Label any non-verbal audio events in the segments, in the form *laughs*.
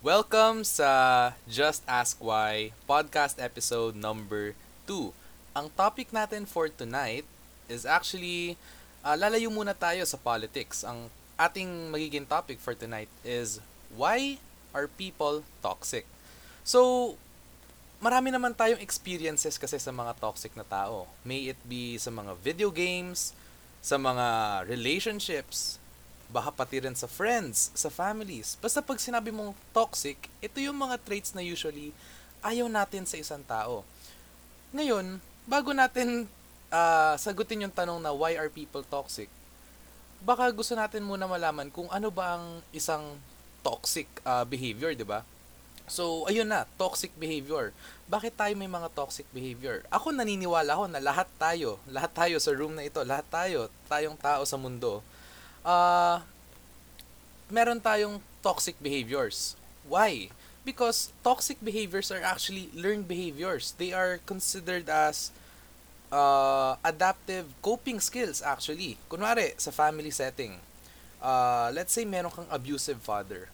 Welcome sa Just Ask Why podcast episode number 2. Ang topic natin for tonight is actually, uh, lalayo muna tayo sa politics. Ang ating magiging topic for tonight is why are people toxic? So, marami naman tayong experiences kasi sa mga toxic na tao. May it be sa mga video games, sa mga relationships, baka pati rin sa friends, sa families. Basta pag sinabi mong toxic, ito yung mga traits na usually ayaw natin sa isang tao. Ngayon, bago natin uh, sagutin yung tanong na why are people toxic, baka gusto natin muna malaman kung ano ba ang isang toxic uh, behavior, di ba? So, ayun na, toxic behavior. Bakit tayo may mga toxic behavior? Ako naniniwala ako na lahat tayo, lahat tayo sa room na ito, lahat tayo, tayong tao sa mundo, uh, meron tayong toxic behaviors. Why? Because toxic behaviors are actually learned behaviors. They are considered as uh, adaptive coping skills actually. Kunwari, sa family setting, uh, let's say meron kang abusive father.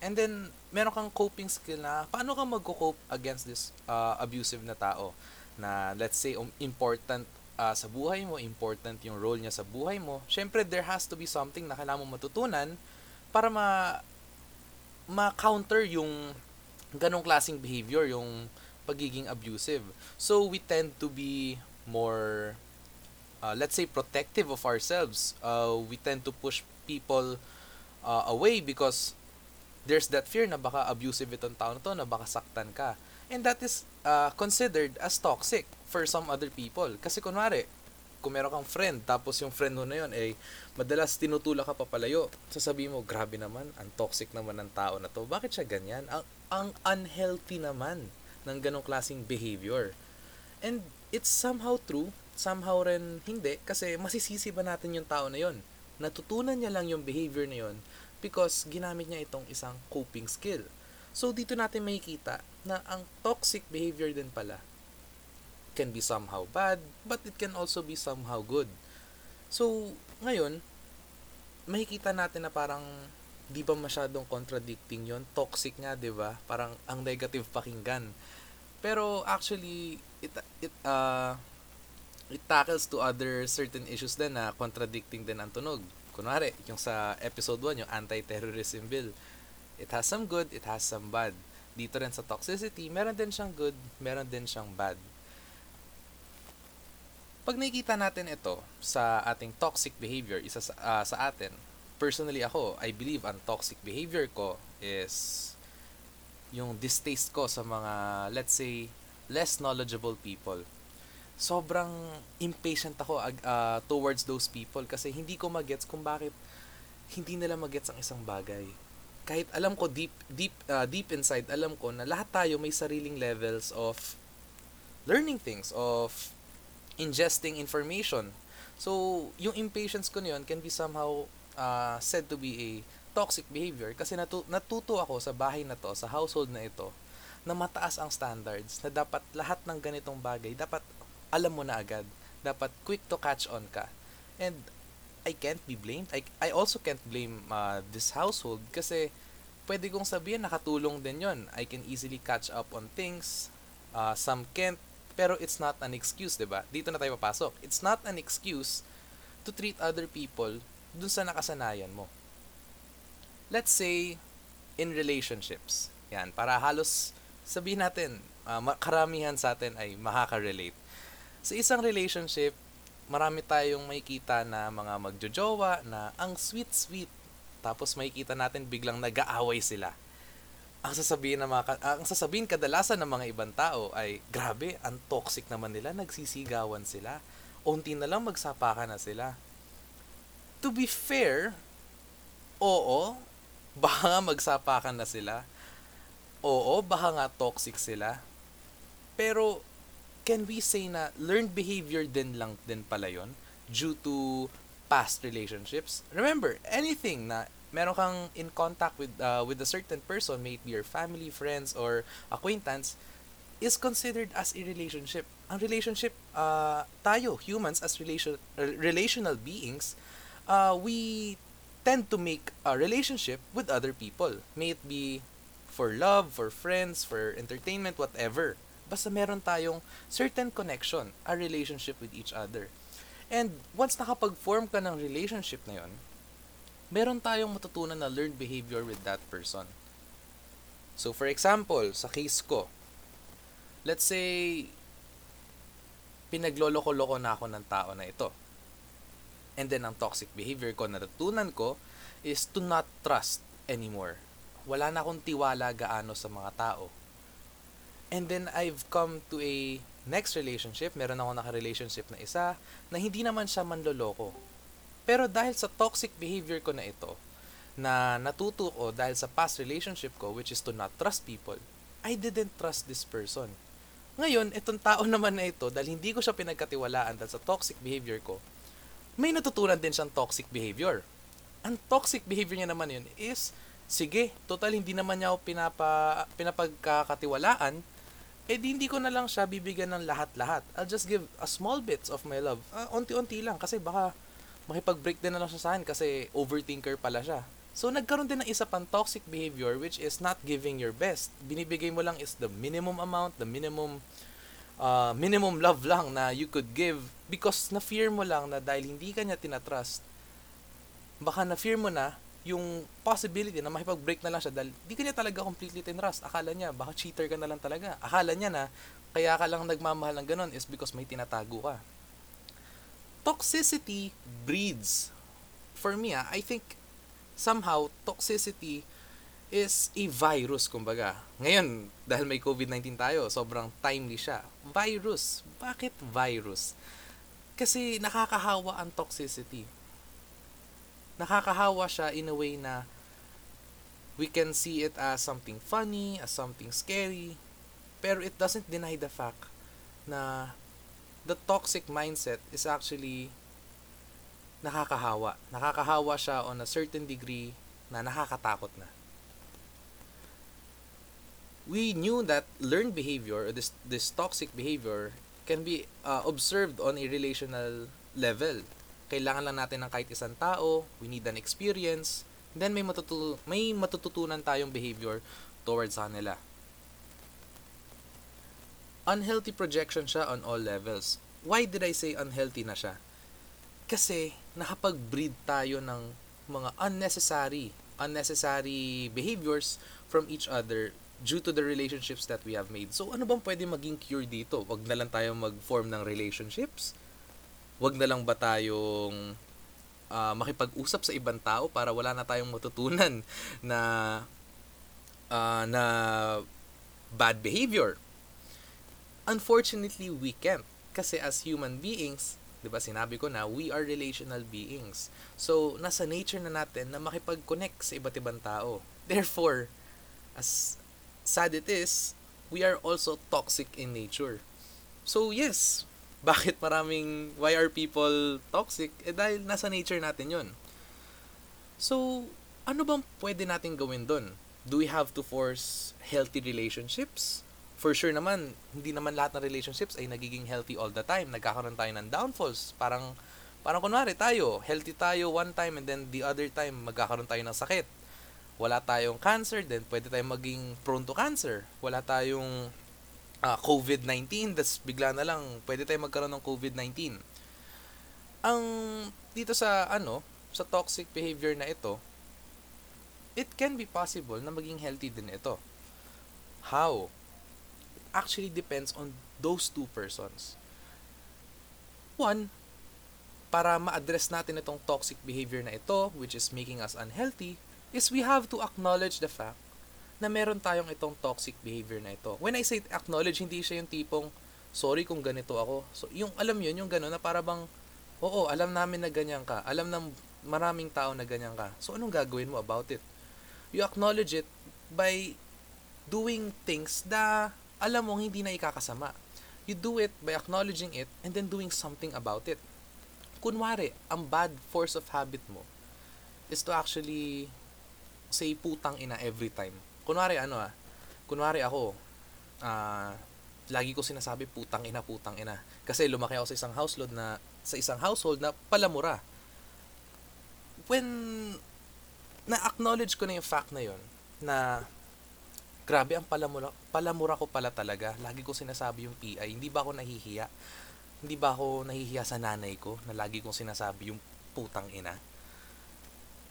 And then, meron kang coping skill na paano ka magko-cope against this uh, abusive na tao na let's say um, important uh, sa buhay mo, important yung role niya sa buhay mo, syempre there has to be something na kailangan mo matutunan para ma ma-counter yung ganong klaseng behavior, yung pagiging abusive. So we tend to be more uh, let's say protective of ourselves. Uh, we tend to push people uh, away because there's that fear na baka abusive itong tao na to, na baka saktan ka. And that is uh, considered as toxic for some other people. Kasi kunwari, kung meron kang friend, tapos yung friend mo na yun, eh, madalas tinutulak ka papalayo, sasabihin mo, grabe naman, ang toxic naman ng tao na to. Bakit siya ganyan? Ang, ang unhealthy naman ng ganong klaseng behavior. And it's somehow true, somehow rin hindi, kasi masisisi ba natin yung tao na yon? Natutunan niya lang yung behavior na yon because ginamit niya itong isang coping skill. So, dito natin makikita na ang toxic behavior din pala can be somehow bad, but it can also be somehow good. So, ngayon, makikita natin na parang di ba masyadong contradicting yon Toxic nga, di ba? Parang ang negative pakinggan. Pero actually, it, it, uh, it tackles to other certain issues din na contradicting din ang tunog. Kunwari, yung sa episode 1, yung anti-terrorism bill It has some good, it has some bad. Dito rin sa toxicity, meron din siyang good, meron din siyang bad. Pag nakikita natin ito sa ating toxic behavior, isa sa, uh, sa atin, personally ako, I believe ang toxic behavior ko is yung distaste ko sa mga, let's say, less knowledgeable people. Sobrang impatient ako uh, towards those people kasi hindi ko magets kung bakit hindi nila magets ang isang bagay kahit alam ko deep deep uh, deep inside alam ko na lahat tayo may sariling levels of learning things of ingesting information. So yung impatience ko niyon can be somehow uh, said to be a toxic behavior. Kasi natu- natuto ako sa bahay na to sa household na ito na mataas ang standards na dapat lahat ng ganitong bagay dapat alam mo na agad. Dapat quick to catch on ka. And I can't be blamed. I, I also can't blame uh, this household kasi pwede kong sabihin nakatulong din yon. I can easily catch up on things. Uh, some can't. Pero it's not an excuse, 'di ba? Dito na tayo papasok. It's not an excuse to treat other people dun sa nakasanayan mo. Let's say in relationships. Yan, para halos sabihin natin, uh, karamihan sa atin ay makaka-relate. Sa isang relationship, marami tayong makikita na mga magjojowa na ang sweet-sweet. Tapos makikita natin biglang nag-aaway sila. Ang sasabihin ng mga ang sasabihin kadalasan ng mga ibang tao ay grabe, ang toxic naman nila, nagsisigawan sila. Unti na lang magsapakan na sila. To be fair, oo, baka magsapakan na sila. Oo, baka nga toxic sila. Pero can we say na learned behavior din lang din pala yon due to past relationships? Remember, anything na meron kang in contact with uh, with a certain person, may it be your family, friends, or acquaintance, is considered as a relationship. Ang relationship, uh, tayo, humans, as relation, uh, relational beings, uh, we tend to make a relationship with other people. May it be for love, for friends, for entertainment, whatever. Basta meron tayong certain connection, a relationship with each other. And once nakapag-form ka ng relationship na yon, meron tayong matutunan na learned behavior with that person. So for example, sa case ko, let's say, pinagloloko-loko na ako ng tao na ito. And then ang toxic behavior ko na natutunan ko is to not trust anymore. Wala na akong tiwala gaano sa mga tao. And then I've come to a next relationship, meron ako naka-relationship na isa na hindi naman siya manloloko. Pero dahil sa toxic behavior ko na ito, na natuto ko dahil sa past relationship ko, which is to not trust people, I didn't trust this person. Ngayon, itong tao *laughs* naman na ito, dahil hindi ko siya pinagkatiwalaan dahil sa toxic behavior ko, may natutunan din siyang toxic behavior. Ang toxic behavior niya naman yun is, sige, total hindi naman niya ako pinapa, pinapagkakatiwalaan, eh di hindi ko na lang siya bibigyan ng lahat-lahat. I'll just give a small bits of my love. Uh, unti-unti lang kasi baka makipag-break din na lang siya sa akin kasi overthinker pala siya. So nagkaroon din ng isa pang toxic behavior which is not giving your best. Binibigay mo lang is the minimum amount, the minimum uh, minimum love lang na you could give because na-fear mo lang na dahil hindi ka niya tinatrust, baka na-fear mo na yung possibility na makipag-break na lang siya dahil di ka niya talaga completely tinrust. Akala niya, baka cheater ka na lang talaga. Akala niya na, kaya ka lang nagmamahal ng ganun is because may tinatago ka. Toxicity breeds. For me, ah, I think somehow toxicity is a virus, kumbaga. Ngayon, dahil may COVID-19 tayo, sobrang timely siya. Virus. Bakit virus? Kasi nakakahawa ang toxicity nakakahawa siya in a way na we can see it as something funny, as something scary, pero it doesn't deny the fact na the toxic mindset is actually nakakahawa. Nakakahawa siya on a certain degree na nakakatakot na. We knew that learned behavior, or this, this toxic behavior, can be uh, observed on a relational level kailangan lang natin ng kahit isang tao, we need an experience, then may, matutu- may matututunan tayong behavior towards sa kanila. Unhealthy projection siya on all levels. Why did I say unhealthy na siya? Kasi nakapag-breed tayo ng mga unnecessary, unnecessary behaviors from each other due to the relationships that we have made. So ano bang pwede maging cure dito? Wag na lang tayo mag-form ng relationships? Wag na lang ba tayong uh, makipag-usap sa ibang tao para wala na tayong matutunan *laughs* na uh, na bad behavior. Unfortunately, we can't kasi as human beings, 'di ba sinabi ko na we are relational beings. So, nasa nature na natin na makipag-connect sa iba't ibang tao. Therefore, as sad it is, we are also toxic in nature. So, yes, bakit maraming, why are people toxic? Eh dahil nasa nature natin yon So, ano bang pwede natin gawin doon? Do we have to force healthy relationships? For sure naman, hindi naman lahat ng relationships ay nagiging healthy all the time. Nagkakaroon tayo ng downfalls. Parang, parang kunwari tayo, healthy tayo one time and then the other time magkakaroon tayo ng sakit. Wala tayong cancer, then pwede tayong maging prone to cancer. Wala tayong uh, COVID-19, das bigla na lang pwede tayo magkaroon ng COVID-19. Ang dito sa ano, sa toxic behavior na ito, it can be possible na maging healthy din ito. How? It actually depends on those two persons. One, para ma-address natin itong toxic behavior na ito, which is making us unhealthy, is we have to acknowledge the fact na meron tayong itong toxic behavior na ito. When I say acknowledge, hindi siya yung tipong, sorry kung ganito ako. So, yung alam yun, yung gano'n na para bang, oo, alam namin na ganyan ka. Alam ng maraming tao na ganyan ka. So, anong gagawin mo about it? You acknowledge it by doing things na alam mong hindi na ikakasama. You do it by acknowledging it and then doing something about it. Kunwari, ang bad force of habit mo is to actually say putang ina every time kunwari ano ah, kunwari ako, ah, uh, lagi ko sinasabi putang ina, putang ina. Kasi lumaki ako sa isang household na, sa isang household na palamura. When na-acknowledge ko na yung fact na yon na grabe ang palamura, palamura ko pala talaga. Lagi ko sinasabi yung PI. Hindi ba ako nahihiya? Hindi ba ako nahihiya sa nanay ko na lagi kong sinasabi yung putang ina?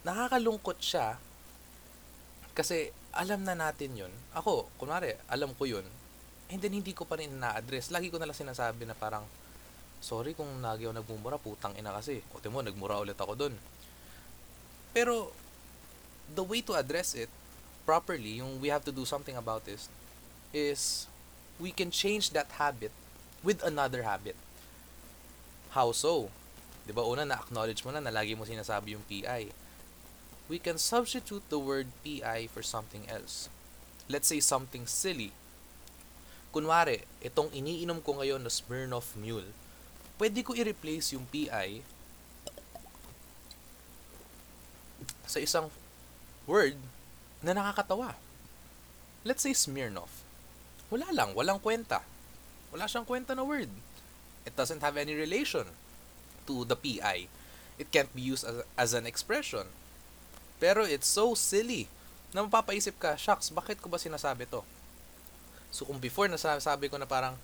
Nakakalungkot siya kasi alam na natin yun. Ako, kunwari, alam ko yun. And then hindi ko pa rin na-address. Lagi ko nalang sinasabi na parang, sorry kung lagi ako nagmumura, putang ina kasi. O mo, nagmura ulit ako dun. Pero, the way to address it properly, yung we have to do something about this, is we can change that habit with another habit. How so? 'Di ba una na-acknowledge mo na na lagi mo sinasabi yung PI. We can substitute the word PI for something else. Let's say something silly. Kunwari, itong iniinom ko ngayon na Smirnoff Mule, pwede ko i-replace yung PI sa isang word na nakakatawa. Let's say Smirnoff. Wala lang, walang kwenta. Wala siyang kwenta na word. It doesn't have any relation to the PI. It can't be used as, as an expression. Pero it's so silly na mapapaisip ka, shucks, bakit ko ba sinasabi to? So kung before nasasabi ko na parang,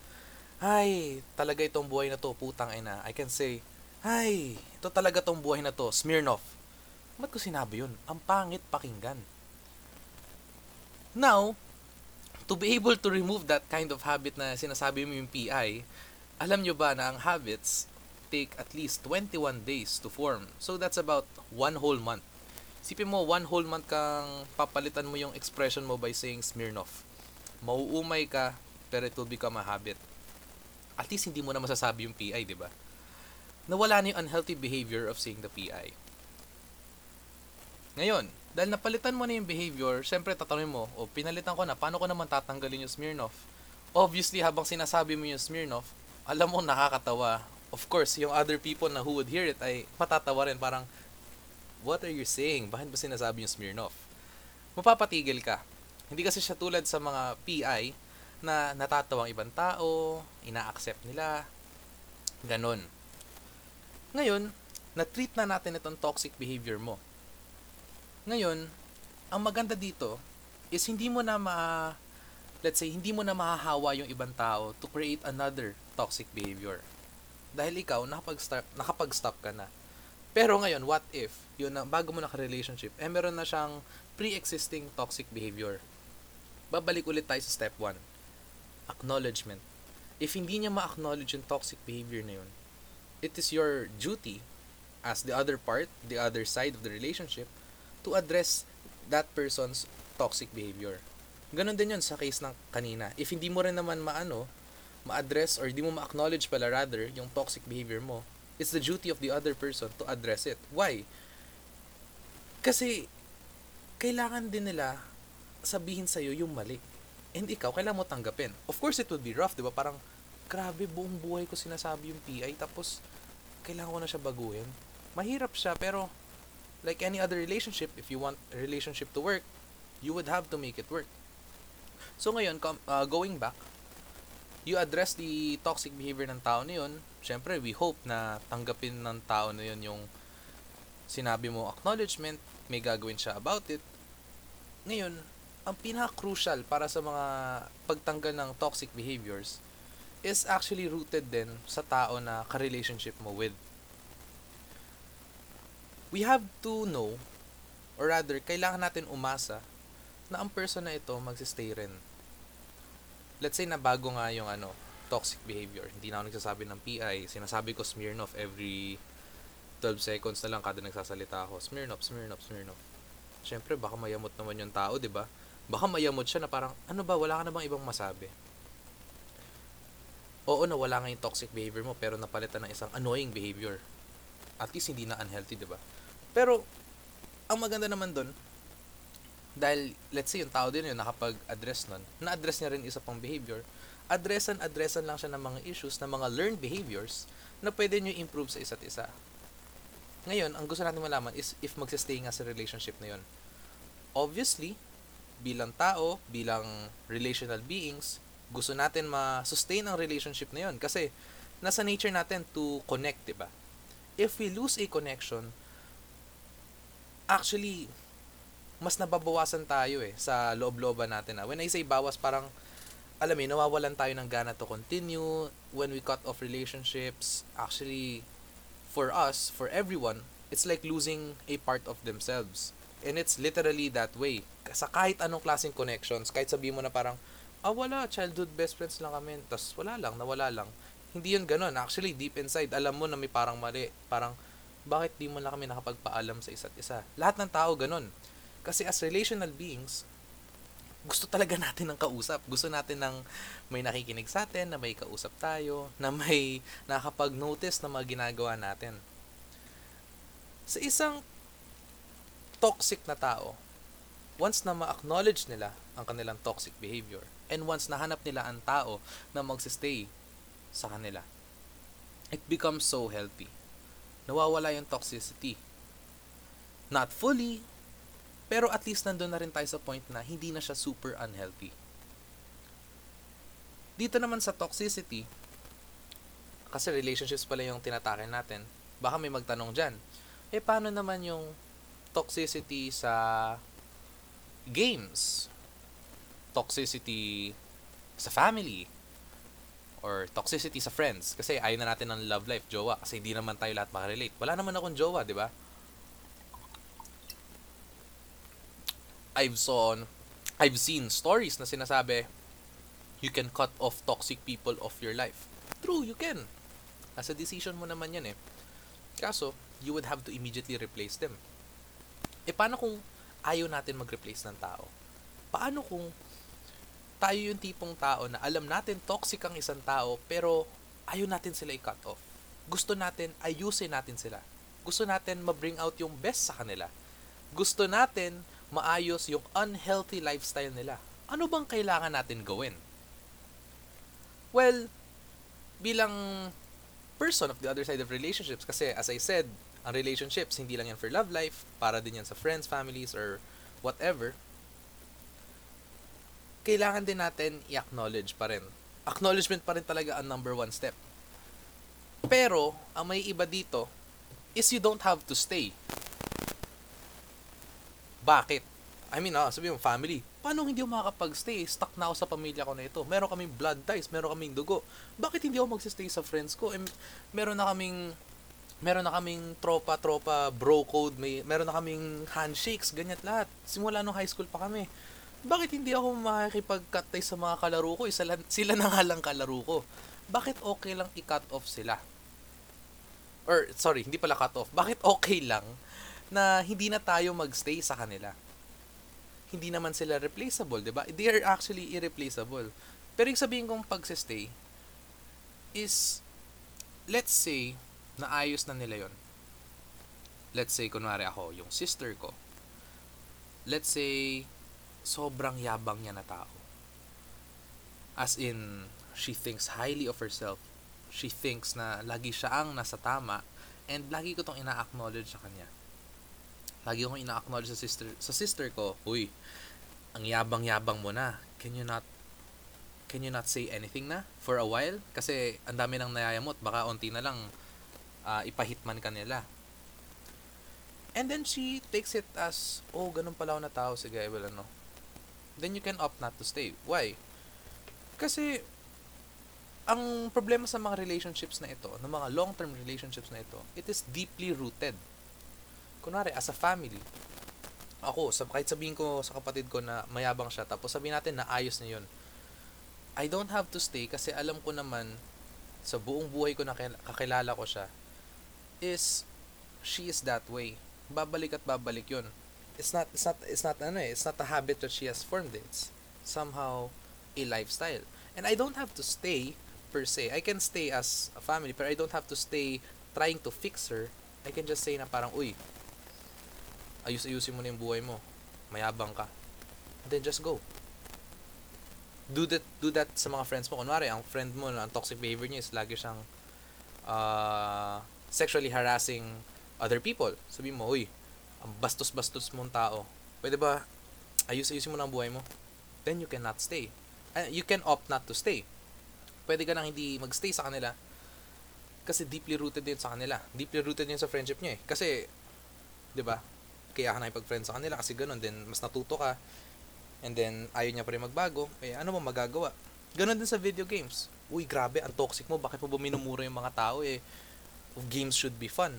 ay, talaga itong buhay na to, putang ina, I can say, ay, ito talaga itong buhay na to, Smirnoff. Ba't ko sinabi yun? Ang pangit pakinggan. Now, to be able to remove that kind of habit na sinasabi mo yung PI, alam nyo ba na ang habits take at least 21 days to form. So that's about one whole month. Sipin mo, one whole month kang papalitan mo yung expression mo by saying Smirnoff. Mauumay ka, pero it will become a habit. At least hindi mo na masasabi yung PI, di ba? Nawala na yung unhealthy behavior of saying the PI. Ngayon, dahil napalitan mo na yung behavior, syempre tatanungin mo, o oh, pinalitan ko na, paano ko naman tatanggalin yung Smirnoff? Obviously, habang sinasabi mo yung Smirnoff, alam mo nakakatawa. Of course, yung other people na who would hear it ay matatawa rin. Parang, what are you saying? Bakit ba sinasabi yung Smirnoff? Mapapatigil ka. Hindi kasi siya tulad sa mga PI na natatawang ibang tao, ina-accept nila, ganon. Ngayon, na-treat na natin itong toxic behavior mo ngayon, ang maganda dito is hindi mo na ma let's say hindi mo na mahahawa yung ibang tao to create another toxic behavior. Dahil ikaw nakapag-stop nakapag-stop ka na. Pero ngayon, what if yun na bago mo naka-relationship, eh meron na siyang pre-existing toxic behavior. Babalik ulit tayo sa step 1. Acknowledgement. If hindi niya ma-acknowledge yung toxic behavior na yun, it is your duty as the other part, the other side of the relationship to address that person's toxic behavior. Ganon din yun sa case ng kanina. If hindi mo rin naman maano, ma-address or hindi mo ma-acknowledge pala rather yung toxic behavior mo, it's the duty of the other person to address it. Why? Kasi kailangan din nila sabihin sa'yo yung mali. And ikaw, kailangan mo tanggapin. Of course, it would be rough, di ba? Parang, grabe, buong buhay ko sinasabi yung PI, tapos, kailangan ko na siya baguhin. Mahirap siya, pero, like any other relationship, if you want a relationship to work, you would have to make it work. So ngayon, uh, going back, you address the toxic behavior ng tao na yun. Siyempre, we hope na tanggapin ng tao na yun yung sinabi mo acknowledgement, may gagawin siya about it. Ngayon, ang pinaka-crucial para sa mga pagtanggal ng toxic behaviors is actually rooted din sa tao na ka-relationship mo with we have to know, or rather, kailangan natin umasa na ang person na ito magsistay rin. Let's say na bago nga yung ano, toxic behavior. Hindi na ako nagsasabi ng PI. Sinasabi ko Smirnoff every 12 seconds na lang kada nagsasalita ako. Smirnoff, Smirnoff, Smirnoff. Siyempre, baka mayamot naman yung tao, di ba? Baka mayamot siya na parang, ano ba, wala ka na bang ibang masabi? Oo na wala nga yung toxic behavior mo, pero napalitan ng isang annoying behavior. At least hindi na unhealthy, di ba? Pero, ang maganda naman doon, dahil, let's say, yung tao din yun nakapag-address nun, na-address niya rin isa pang behavior, addressan lang siya ng mga issues, ng mga learned behaviors, na pwede nyo improve sa isa't isa. Ngayon, ang gusto natin malaman is if magsistay nga sa relationship na yun. Obviously, bilang tao, bilang relational beings, gusto natin ma-sustain ang relationship na yun. Kasi, nasa nature natin to connect, di ba? If we lose a connection, actually, mas nababawasan tayo eh sa loob-looban natin. Ah. When I say bawas, parang alam mo, nawawalan tayo ng gana to continue. When we cut off relationships, actually, for us, for everyone, it's like losing a part of themselves. And it's literally that way. Sa kahit anong klaseng connections, kahit sabihin mo na parang, ah wala, childhood best friends lang kami, tapos wala lang, nawala lang. Hindi yun ganun. Actually, deep inside, alam mo na may parang mali. Parang, bakit di mo lang kami nakapagpaalam sa isa't isa? Lahat ng tao ganun. Kasi as relational beings, gusto talaga natin ng kausap. Gusto natin ng may nakikinig sa atin, na may kausap tayo, na may *laughs* nakakapag-notice na mga ginagawa natin. Sa isang toxic na tao, once na ma-acknowledge nila ang kanilang toxic behavior, and once nahanap nila ang tao na magsistay sa kanila, it becomes so healthy. Nawawala yung toxicity. Not fully, pero at least nandun na rin tayo sa point na hindi na siya super unhealthy. Dito naman sa toxicity, kasi relationships pala yung tinatake natin, baka may magtanong dyan, eh paano naman yung toxicity sa games? Toxicity sa family? Or toxicity sa friends? Kasi ayaw na natin ng love life, jowa. Kasi hindi naman tayo lahat makarelate. Wala naman akong jowa, di ba? I've saw I've seen stories na sinasabi you can cut off toxic people of your life. True, you can. As a decision mo naman yan eh. Kaso, you would have to immediately replace them. Eh paano kung ayaw natin mag-replace ng tao? Paano kung tayo yung tipong tao na alam natin toxic ang isang tao pero ayaw natin sila i-cut off. Gusto natin ayusin natin sila. Gusto natin ma-bring out yung best sa kanila. Gusto natin maayos yung unhealthy lifestyle nila. Ano bang kailangan natin gawin? Well, bilang person of the other side of relationships, kasi as I said, ang relationships, hindi lang yan for love life, para din yan sa friends, families, or whatever, kailangan din natin i-acknowledge pa rin. Acknowledgement pa rin talaga ang number one step. Pero, ang may iba dito is you don't have to stay. Bakit? I mean, ah, sabi mo, family. Paano hindi ako makakapag-stay? Stuck na ako sa pamilya ko na ito. Meron kaming blood ties, meron kaming dugo. Bakit hindi ako mag-stay sa friends ko? Eh, meron na kaming meron na kaming tropa, tropa, bro code, may, meron na kaming handshakes, ganyan lahat. Simula nung high school pa kami. Bakit hindi ako makikipag-cut sa mga kalaro ko? Isa, sila na nga lang kalaro ko. Bakit okay lang i-cut off sila? Or, sorry, hindi pala cut off. Bakit okay lang na hindi na tayo magstay sa kanila. Hindi naman sila replaceable, 'di ba? They are actually irreplaceable. Pero yung sabihin kong pagsistay is let's say naayos na nila 'yon. Let's say kunwari ako, yung sister ko. Let's say sobrang yabang niya na tao. As in she thinks highly of herself. She thinks na lagi siya ang nasa tama and lagi ko tong ina-acknowledge sa kanya lagi akong ina-acknowledge sa sister, sa sister ko, uy, ang yabang-yabang mo na. Can you not can you not say anything na for a while? Kasi ang dami nang nayayamot, baka onti na lang uh, ipahitman ka nila. And then she takes it as, oh, ganun pala ako na tao, sige, well, ano. Then you can opt not to stay. Why? Kasi, ang problema sa mga relationships na ito, ng mga long-term relationships na ito, it is deeply rooted kunwari, as a family, ako, sa, kahit sabihin ko sa kapatid ko na mayabang siya, tapos sabihin natin na ayos na yun, I don't have to stay kasi alam ko naman sa buong buhay ko na kakilala ko siya is she is that way. Babalik at babalik yun. It's not it's not it's not ano eh, it's not a habit that she has formed. It's somehow a lifestyle. And I don't have to stay per se. I can stay as a family, but I don't have to stay trying to fix her. I can just say na parang, uy, ayus-ayusin mo na yung buhay mo. Mayabang ka. Then just go. Do that, do that sa mga friends mo. Kunwari, ang friend mo ang toxic behavior niya is lagi siyang uh, sexually harassing other people. Sabi mo, uy, ang bastos-bastos mong tao. Pwede ba ayus-ayusin mo na ang buhay mo? Then you cannot stay. Uh, you can opt not to stay. Pwede ka nang hindi magstay sa kanila kasi deeply rooted din sa kanila. Deeply rooted din sa friendship niya eh. Kasi, di ba, kaya ka nakipag-friend sa kanila kasi ganun, then mas natuto ka, and then ayaw niya pa rin magbago, eh ano mo magagawa? Ganun din sa video games. Uy, grabe, ang toxic mo, bakit mo ba minumura yung mga tao eh? Games should be fun.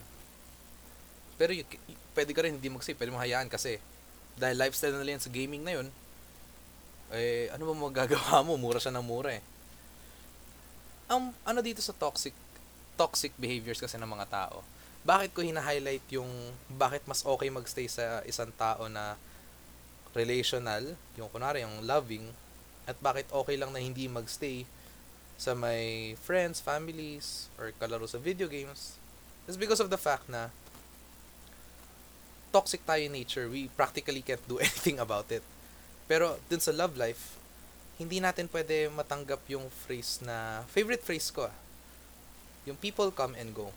Pero y- y- pwede ka rin hindi mag-save, pwede mo hayaan kasi dahil lifestyle na yan sa gaming na yun, eh, ano ba magagawa mo? Mura siya ng mura eh. Ang ano dito sa toxic toxic behaviors kasi ng mga tao. Bakit ko hina-highlight yung bakit mas okay magstay sa isang tao na relational, yung kunwari yung loving, at bakit okay lang na hindi magstay sa may friends, families, or kalaro sa video games, is because of the fact na toxic tayo in nature. We practically can't do *laughs* anything about it. Pero dun sa love life, hindi natin pwede matanggap yung phrase na, favorite phrase ko ah, yung people come and go.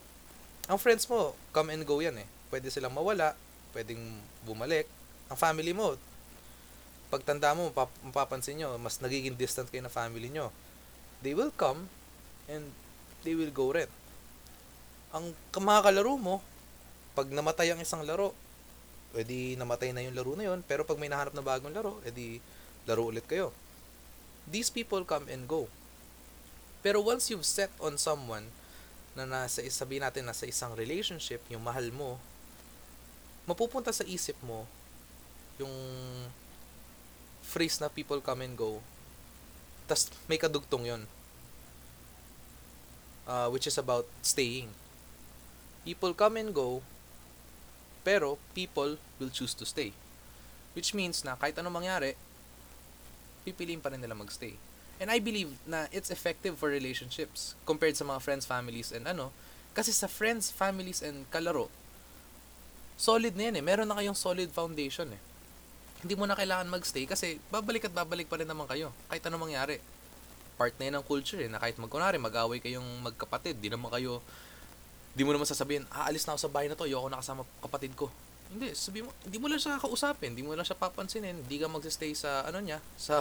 Ang friends mo, come and go yan eh. Pwede silang mawala, pwedeng bumalik. Ang family mo, pagtanda mo, mapap- mapapansin nyo, mas nagiging distant kayo na family nyo. They will come, and they will go rin. Ang mga kalaro mo, pag namatay ang isang laro, edi namatay na yung laro na yun, pero pag may nahanap na bagong laro, edi laro ulit kayo. These people come and go. Pero once you've set on someone na nasa, sabihin natin nasa isang relationship, yung mahal mo, mapupunta sa isip mo yung phrase na people come and go. tas may kadugtong yon uh, which is about staying. People come and go, pero people will choose to stay. Which means na kahit anong mangyari, pipiliin pa rin nila magstay. And I believe na it's effective for relationships compared sa mga friends, families, and ano. Kasi sa friends, families, and kalaro, solid na yan eh. Meron na kayong solid foundation eh. Hindi mo na kailangan magstay kasi babalik at babalik pa rin naman kayo. Kahit anong mangyari. Part na yan ng culture eh. Na kahit magkunari, mag-away kayong magkapatid. Di naman kayo, di mo naman sasabihin, aalis na ako sa bahay na to, ayoko na kasama kapatid ko. Hindi, sabi mo, hindi mo lang siya kausapin, hindi mo lang siya papansinin, hindi ka magsistay sa ano niya, sa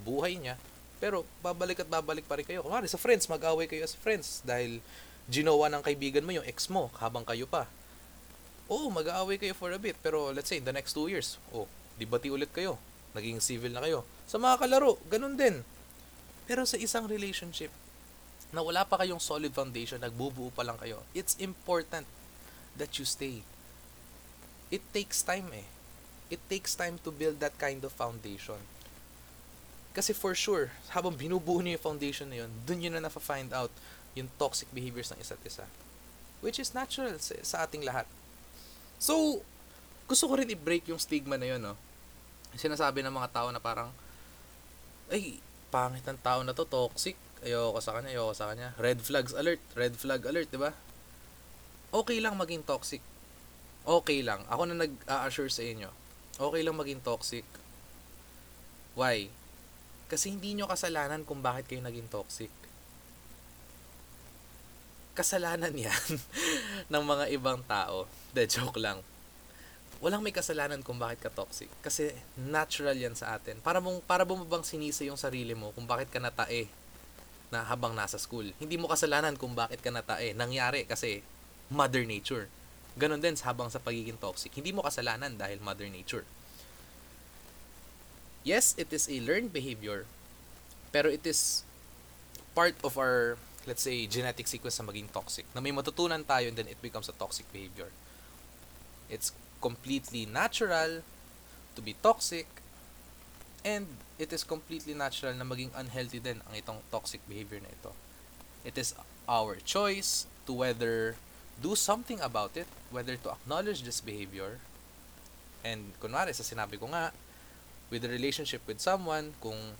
buhay niya. Pero babalik at babalik pa rin kayo. Kumari sa friends, mag-away kayo as friends dahil ginawa ng kaibigan mo yung ex mo habang kayo pa. Oo, mag-aaway kayo for a bit. Pero let's say, in the next two years, oh, di bati ulit kayo. Naging civil na kayo. Sa mga kalaro, ganun din. Pero sa isang relationship, na wala pa kayong solid foundation, nagbubuo pa lang kayo, it's important that you stay. It takes time eh. It takes time to build that kind of foundation. Kasi for sure, habang binubuo niyo yung foundation na yun, dun yun na nafa-find out yung toxic behaviors ng isa't isa. Which is natural sa, sa ating lahat. So, gusto ko rin i-break yung stigma na yun, no? Sinasabi ng mga tao na parang, ay, pangit ng tao na to, toxic. Ayoko sa kanya, ayoko sa kanya. Red flags alert, red flag alert, di ba? Okay lang maging toxic. Okay lang. Ako na nag-a-assure sa inyo. Okay lang maging toxic. Why? Kasi hindi nyo kasalanan kung bakit kayo naging toxic. Kasalanan yan *laughs* ng mga ibang tao. De, joke lang. Walang may kasalanan kung bakit ka toxic. Kasi natural yan sa atin. Para mong, para mo bang sinisa yung sarili mo kung bakit ka natae na habang nasa school. Hindi mo kasalanan kung bakit ka natae. Nangyari kasi mother nature. Ganon din habang sa pagiging toxic. Hindi mo kasalanan dahil mother nature. Yes, it is a learned behavior. Pero it is part of our, let's say, genetic sequence na maging toxic. Na may matutunan tayo and then it becomes a toxic behavior. It's completely natural to be toxic and it is completely natural na maging unhealthy din ang itong toxic behavior na ito. It is our choice to whether do something about it, whether to acknowledge this behavior, and kunwari sa sinabi ko nga, with the relationship with someone, kung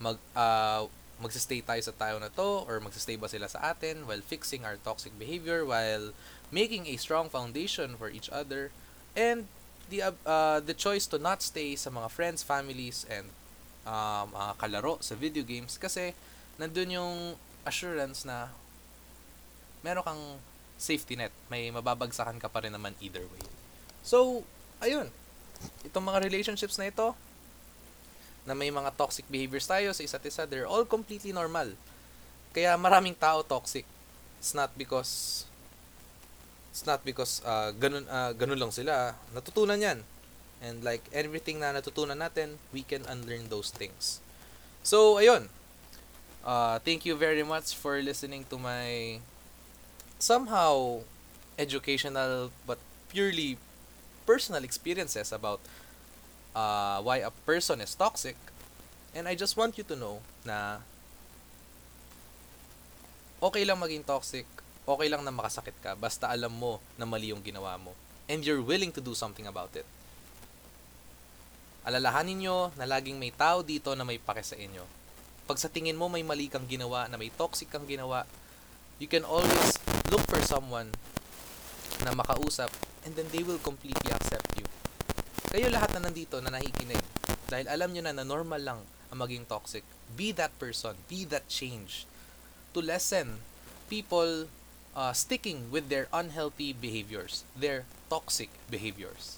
mag, uh, magsistay tayo sa tayo na to, or magsistay ba sila sa atin while fixing our toxic behavior, while making a strong foundation for each other, and the uh, the choice to not stay sa mga friends, families, and um, uh, kalaro sa video games kasi nandun yung assurance na meron kang safety net. May mababagsakan ka pa rin naman either way. So, ayun. Itong mga relationships na ito, na may mga toxic behaviors tayo sa isa't isa, they're all completely normal. Kaya maraming tao toxic. It's not because It's not because uh, ganun, uh, ganun lang sila. Natutunan yan. And like everything na natutunan natin, we can unlearn those things. So, ayun. Uh, thank you very much for listening to my somehow educational but purely personal experiences about uh, why a person is toxic. And I just want you to know na okay lang maging toxic, okay lang na makasakit ka, basta alam mo na mali yung ginawa mo. And you're willing to do something about it. Alalahanin nyo na laging may tao dito na may pake sa inyo. Pag sa tingin mo may mali kang ginawa, na may toxic kang ginawa, you can always look for someone na makausap and then they will completely accept you. Kayo lahat na nandito na nakikinig dahil alam nyo na na normal lang ang maging toxic. Be that person. Be that change. To lessen people uh, sticking with their unhealthy behaviors, their toxic behaviors.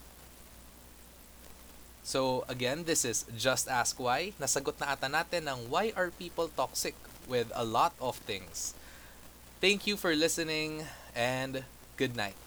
So again, this is Just Ask Why. Nasagot na ata natin ng why are people toxic with a lot of things. Thank you for listening and good night.